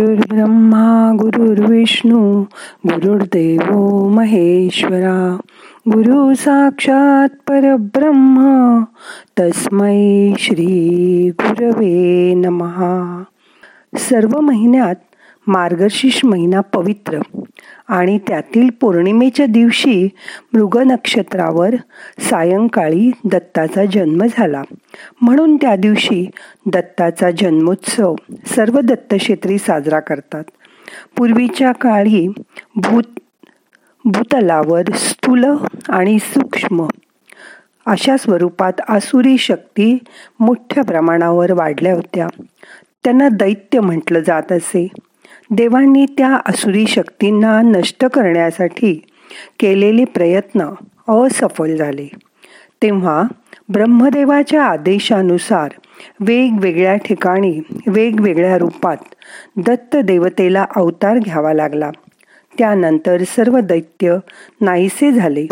गुरुर्ब्रह्मा गुरुर्विष्णू गुरुर्देव महेश्वरा. गुरु साक्षात परब्रह्म तस्मै श्री गुरवे नमहा सर्व महिन्यात मार्गशीर्ष महिना पवित्र. आणि त्यातील पौर्णिमेच्या दिवशी मृग नक्षत्रावर सायंकाळी दत्ताचा जन्म झाला. म्हणून त्या दिवशी दत्ताचा जन्मोत्सव सर्व दत्तक्षेत्री साजरा करतात. पूर्वीच्या काळी भूत भूतलावर स्थूल आणि सूक्ष्म अशा स्वरूपात आसुरी शक्ती मोठ्या प्रमाणावर वाढल्या होत्या. त्यांना दैत्य म्हटलं जात असे. देवांनी त्या असुरी शक्तींना नष्ट करण्यासाठी केलेले प्रयत्न असफल झाले. तेव्हा ब्रह्मदेवाच्या आदेशानुसार वेगवेगळ्या ठिकाणी वेगवेगळ्या रूपात दत्त देवतेला अवतार घ्यावा लागला. त्यानंतर सर्व दैत्य नाहीसे झाले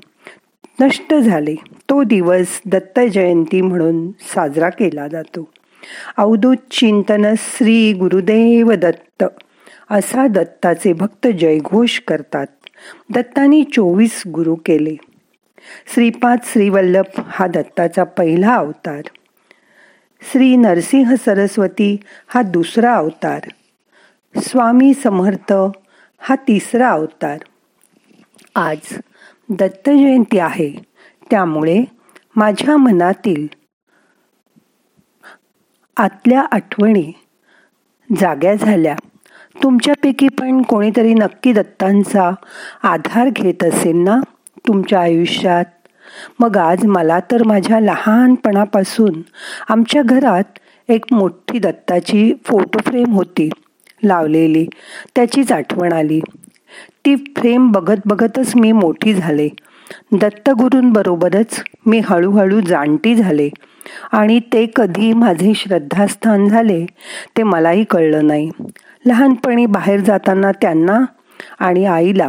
नष्ट झाले. तो दिवस दत्त जयंती म्हणून साजरा केला जातो. अवधूत चिंतन श्री गुरुदेव दत्त. असा दत्ताचे भक्त जयघोष करतात. दत्तानी चोवीस गुरु केले. श्रीपाद श्रीवल्लभ हा दत्ताचा पहिला अवतार. श्री नरसिंह सरस्वती हा दुसरा अवतार. स्वामी समर्थ हा तिसरा अवतार. आज दत्त जयंती आहे. त्यामुळे माझ्या मनातील आतल्या आठवणी जाग्या झाल्या. तुमच्यापैकी पण कोणीतरी नक्की दत्तांचा आधार घेत असेल ना तुमच्या आयुष्यात? मग आज मला तर माझ्या लहानपणापासून आमच्या घरात एक मोठी दत्ताची फोटो फ्रेम होती लावलेली. त्याचीच आठवण आली. ती फ्रेम बघत बघतच मी मोठी झाले. दत्तगुरूंबरोबरच मी हळूहळू जाणती झाले. आणि ते कधी माझे श्रद्धास्थान झाले ते मलाही कळलं नाही. लहानपणी बाहेर जाताना त्यांना आणि आईला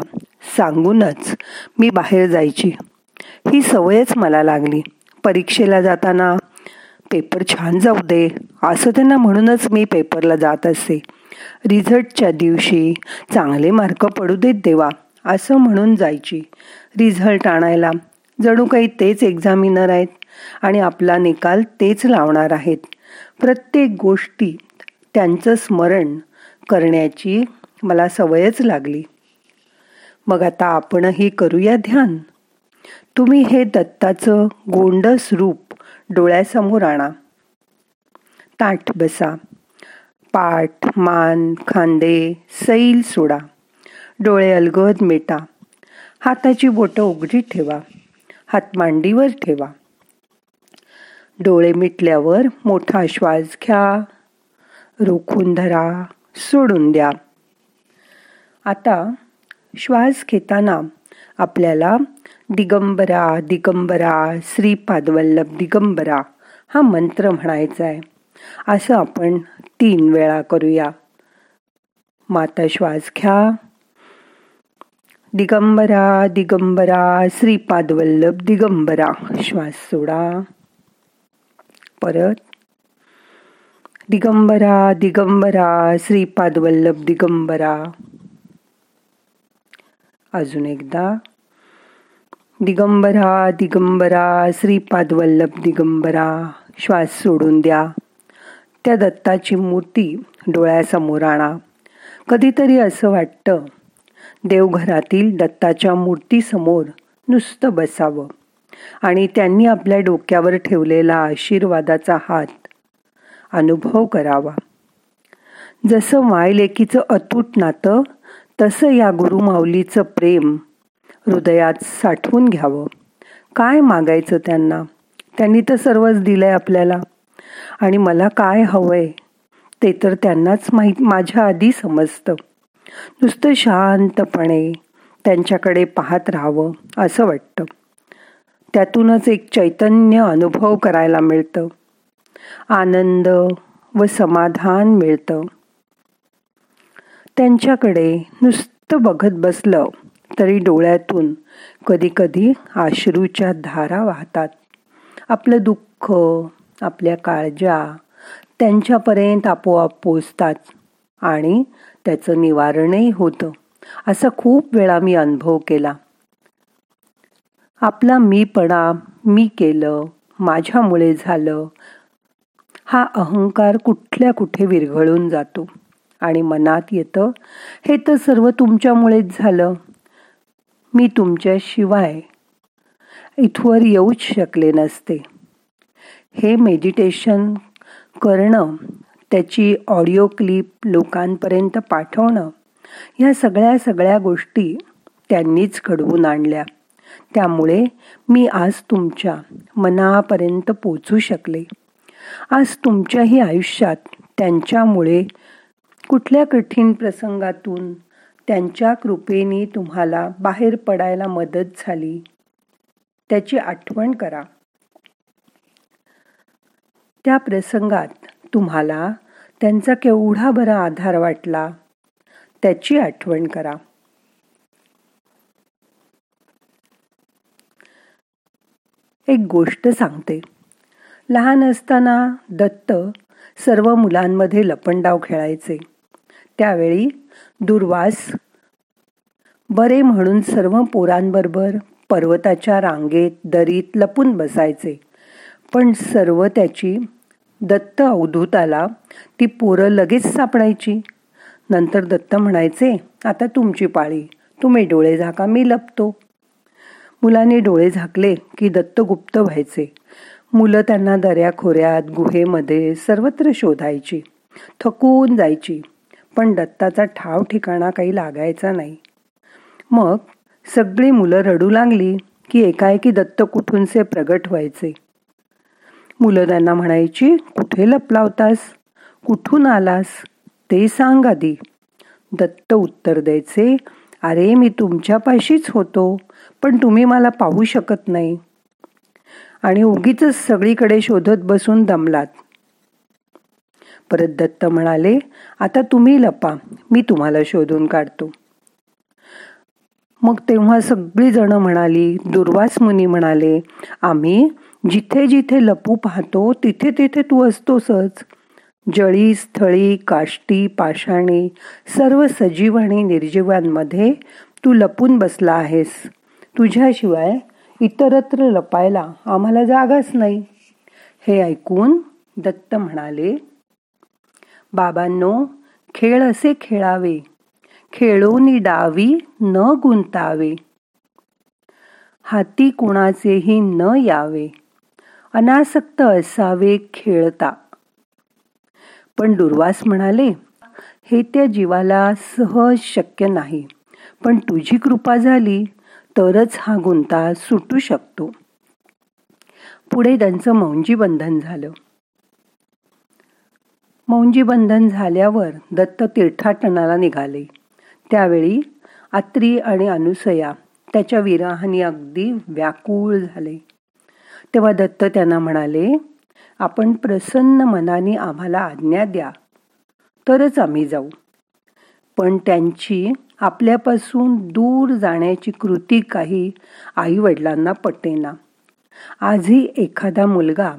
सांगूनच मी बाहेर जायची. ही सवयच मला लागली. परीक्षेला जाताना पेपर छान जाऊ दे असं त्यांना म्हणूनच मी पेपरला जात असे रिझल्टच्या दिवशी चांगले मार्क पडू देत देवा असं म्हणून जायची. रिझल्ट आणायला जणू काही तेच एक्झामिनर आहेत आणि आपला निकाल तेच लावणार आहेत. प्रत्येक गोष्टी त्यांचं स्मरण करण्याची मला सवयच लागली. मग आता आपणही करूया ध्यान. तुम्ही हे दत्ताचं गोंडस रूप डोळ्यासमोर आणा. ताठ बसा. पाठ मान खांदे सैल सोडा. डोळे अलगद मिटा. हाताची बोटं उघडी ठेवा. हात मांडीवर ठेवा. डोळे मिटल्यावर मोठा श्वास घ्या. रोखून धरा. सोडून द्या. आता श्वास घेताना आपल्याला दिगंबरा दिगंबरा श्रीपादवल्लभ दिगंबरा हा मंत्र म्हणायचा आहे असं आपण तीन वेळा करूया. माता श्वास घ्या. दिगंबरा दिगंबरा श्रीपादवल्लभ दिगंबरा. श्वास सोडा. परत दिगंबरा दिगंबरा श्रीपादवल्लभ दिगंबरा. अजून एकदा. दिगंबरा दिगंबरा श्रीपादवल्लभ दिगंबरा. श्वास सोडून द्या. त्या दत्ताची मूर्ती डोळ्यासमोर आणा. कधीतरी असं वाटतं देवघरातील दत्ताच्या मूर्तीसमोर नुसतं बसावं. आणि त्यांनी आपल्या डोक्यावर ठेवलेला आशीर्वादाचा हात अनुभव करावा. जसं मायलेकीचं अतूट नातं तसं या गुरुमाऊलीचं प्रेम हृदयात साठवून घ्यावं. काय मागायचं त्यांना? त्यांनी तर सर्वच दिलंय आपल्याला. आणि मला काय हवंय? ते तर त्यांनाच माहीत माझ्या आधी समजतं. नुसतं शांतपणे त्यांच्याकडे पाहत राहावं असं वाटतं. त्यातूनच एक चैतन्य अनुभव करायला मिळतं. आनंद व समाधान मिळतं. त्यांच्याकडे नुसतं बघत बसलं तरी डोळ्यातून कधी कधी आश्रूच्या धारा वाहतात. आपलं दुःख आपल्या काळजा त्यांच्यापर्यंत आपोआप पोचतात आणि त्याचं निवारणही होतं. असा खूप वेळा मी अनुभव केला. आपला मीपणा मी केलं माझ्यामुळे झालं हा अहंकार कुठल्या कुठे विरघळून जातो? आणि मनात येतं हे तर सर्व तुमच्यामुळेच झालं. मी तुमच्याशिवाय इथवर येऊच शकले नसते. हे मेडिटेशन करणं त्याची ऑडिओ क्लिप लोकांपर्यंत पाठवणं ह्या सगळ्या सगळ्या गोष्टी त्यांनीच घडवून आणल्या. त्यामुळे मी आज तुमच्या मनापर्यंत पोचू शकले. आज तुमच्याही आयुष्यात त्यांच्यामुळे कुठल्या कठीण प्रसंगातून त्यांच्या कृपेने तुम्हाला बाहेर पडायला मदत झाली त्याची आठवण करा. त्या प्रसंगात तुम्हाला त्यांचा केवढा बरा आधार वाटला त्याची आठवण करा. एक गोष्ट सांगते. लहान असताना दत्त सर्व मुलांमध्ये लपंडाव खेळायचे. त्यावेळी दुर्वास बरे म्हणून सर्व पोरांबरोबर पर्वताच्या रांगेत दरीत लपून बसायचे. पण सर्व त्याची दत्त अवधूताला ती पोरं लगेच सापडायची. नंतर दत्त म्हणायचे आता तुमची पाळी तुम्ही डोळे झाका मी लपतो. मुलाने डोळे झाकले की दत्त गुप्त व्हायचे. मुलं त्यांना दऱ्याखोऱ्यात गुहेमध्ये सर्वत्र शोधायची थकून जायची. पण दत्ताचा ठाव ठिकाणा काही लागायचा नाही. मग सगळी मुलं रडू लागली की एकाएकी दत्त कुठूनसे प्रगट व्हायचे. मुलं त्यांना म्हणायची कुठे लपलावतास? कुठून आलास? ते सांग आधी. दत्त उत्तर द्यायचे अरे मी तुमच्यापाशीच होतो पण तुम्ही मला पाहू शकत नाही. आणि उगीच सगळीकडे शोधत बसून दमलात. परत दत्त म्हणाले आता तुम्ही लपा मी तुम्हाला शोधून काढतो. मग तेव्हा सगळी जण म्हणाली दुर्वास मुनी म्हणाले आम्ही जिथे जिथे लपू पाहतो तिथे तिथे तू असतोसच. जळी स्थळी काष्टी पाषाणी सर्व सजीव आणि निर्जीवांमध्ये तू लपून बसला आहेस. तुझ्याशिवाय इतरत्र लपायला आम्हाला जागाच नाही. हे ऐकून दत्त म्हणाले बाबांनो खेळ असे खेळावे. खेळोनी डावी न गुंतावे. हाती कुणाचेही न यावे. अनासक्त असावे खेळता. पण दुर्वास म्हणाले हे त्या जीवाला सहज शक्य नाही. पण तुझी कृपा झाली. तरच हा गुंता सुटू शकतो. पुढे त्यांचं मौंजी बंधन झालं. मौंजी बंधन झाल्यावर दत्त तीर्थाटनाला निघाले. त्यावेळी आत्री आणि अनुसया त्याच्या विराहाने अगदी व्याकुळ झाले. तेव्हा दत्त त्यांना म्हणाले आपण प्रसन्न मनाने आम्हाला आज्ञा द्या तरच आम्ही जाऊ. पण त्यांची आपल्यापासून दूर जाण्याची कृती काही आईवडिलांना पटेना. आजही एखादा मुलगा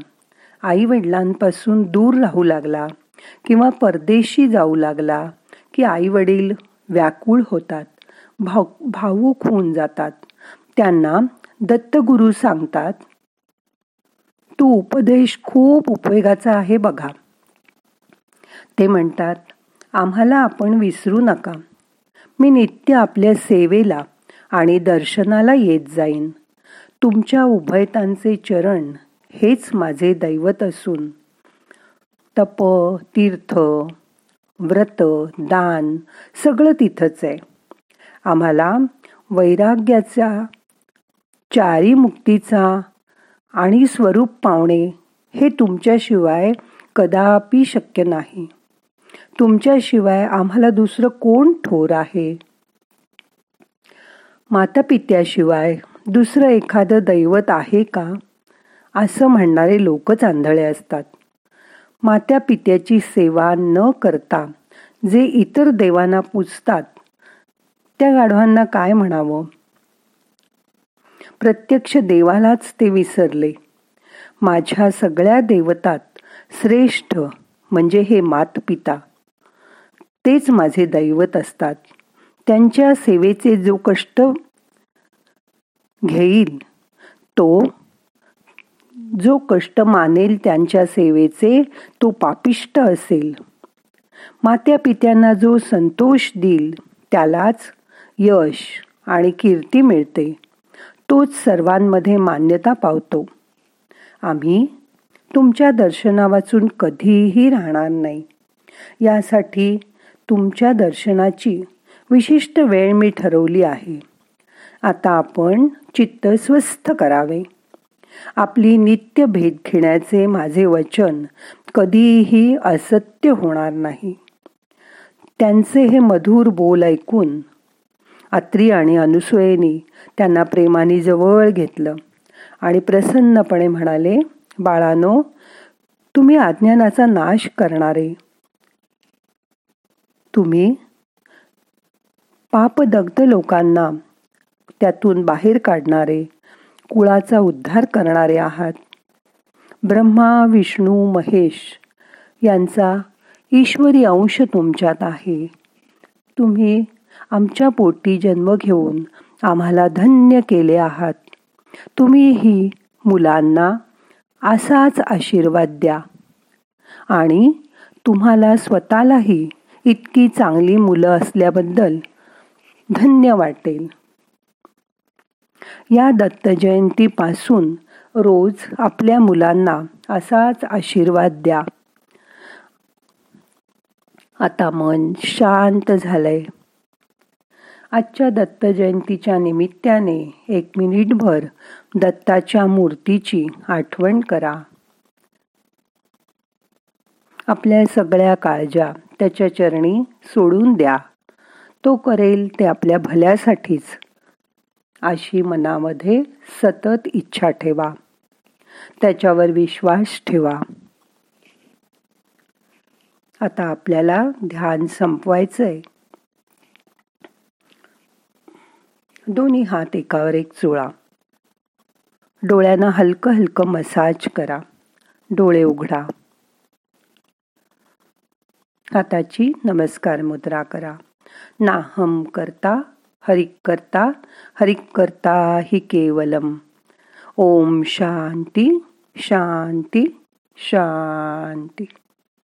आईवडिलांपासून दूर राहू लागला किंवा परदेशी जाऊ लागला की आईवडील व्याकुळ होतात भाव भावूक होऊन जातात. त्यांना दत्तगुरु सांगतात तू उपदेश खूप उपयोगाचा आहे बघा. ते म्हणतात आम्हाला आपण विसरू नका. मी नित्य आपल्या सेवेला आणि दर्शनाला येत जाईन. तुमच्या उभयतांचे चरण हेच माझे दैवत असून. तप तीर्थ व्रत दान सगळं तिथंच आहे. आम्हाला वैराग्याचा चारी मुक्तीचा आणि स्वरूप पावणे हे तुमच्याशिवाय कदापि शक्य नाही. तुमच्याशिवाय आम्हाला दुसरं कोण ठोर आहे? माता पित्याशिवाय दुसरं एखादं दैवत आहे का? असं म्हणणारे लोकच आंधळे असतात. मात्या पित्याची सेवा न करता जे इतर देवांना पूजतात त्या गाढवांना काय म्हणावं? प्रत्यक्ष देवालाच ते विसरले. माझ्या सगळ्या देवतात श्रेष्ठ म्हणजे हे मातपिता. तेच माझे दैवत असतात. त्यांच्या सेवेचे जो कष्ट घेईल तो जो कष्ट मानेल त्यांच्या सेवेचे तो पापिष्ट असेल. मात्या पित्यांना जो संतोष देईल त्यालाच यश आणि कीर्ती मिळते. तोच सर्वांमध्ये मान्यता पावतो. आम्ही तुमच्या दर्शना वाचून कधीही राहणार नाही. यासाठी तुमच्या दर्शनाची विशिष्ट वेळ मी ठरवली आहे. आता आपण चित्त स्वस्थ करावे. आपली नित्य भेद घेण्याचे माझे वचन कधीही असत्य होणार नाही. त्यांचे हे मधुर बोल ऐकून अत्री आणि अनुसुयेनी त्यांना प्रेमाने जवळ घेतलं आणि प्रसन्नपणे म्हणाले बाळानो तुम्ही अज्ञानाचा नाश करणारे. तुम्ही पापदग्ध लोकांना त्यातून बाहेर काढणारे कुळाचा उद्धार करणारे आहात. ब्रह्मा विष्णू महेश यांचा ईश्वरी अंश तुमच्यात आहे. तुम्ही आमच्या पोटी जन्म घेऊन आम्हाला धन्य केले आहात. तुम्हीही मुलांना असाच आशीर्वाद द्या आणि तुम्हाला स्वतःलाही इतकी चांगली मुलं असल्याबद्दल धन्य वाटेल. या दत्तजयंतीपासून रोज आपल्या मुलांना असाच आशीर्वाद द्या. आता मन शांत झालंय. आजच्या दत्त जयंतीच्या निमित्ताने एक मिनिटभर दत्ताच्या मूर्तीची आठवण करा. आपल्या सगळ्या काळजा त्याच्या चरणी सोडून द्या. तो करेल ते आपल्या भल्यासाठीच. अशी मनामध्ये सतत इच्छा ठेवा. त्याच्यावर विश्वास ठेवा. आता आपल्याला ध्यान संपवायचंय. दोन्ही हात एकावर एक चोळा डोळ्यांना हलकं हलकं मसाज करा. डोळे उघडा. हाताची नमस्कार मुद्रा करा. नाहम करता हरिक करता हरिक करता हि केवलम. ओम शांती शांती शांती.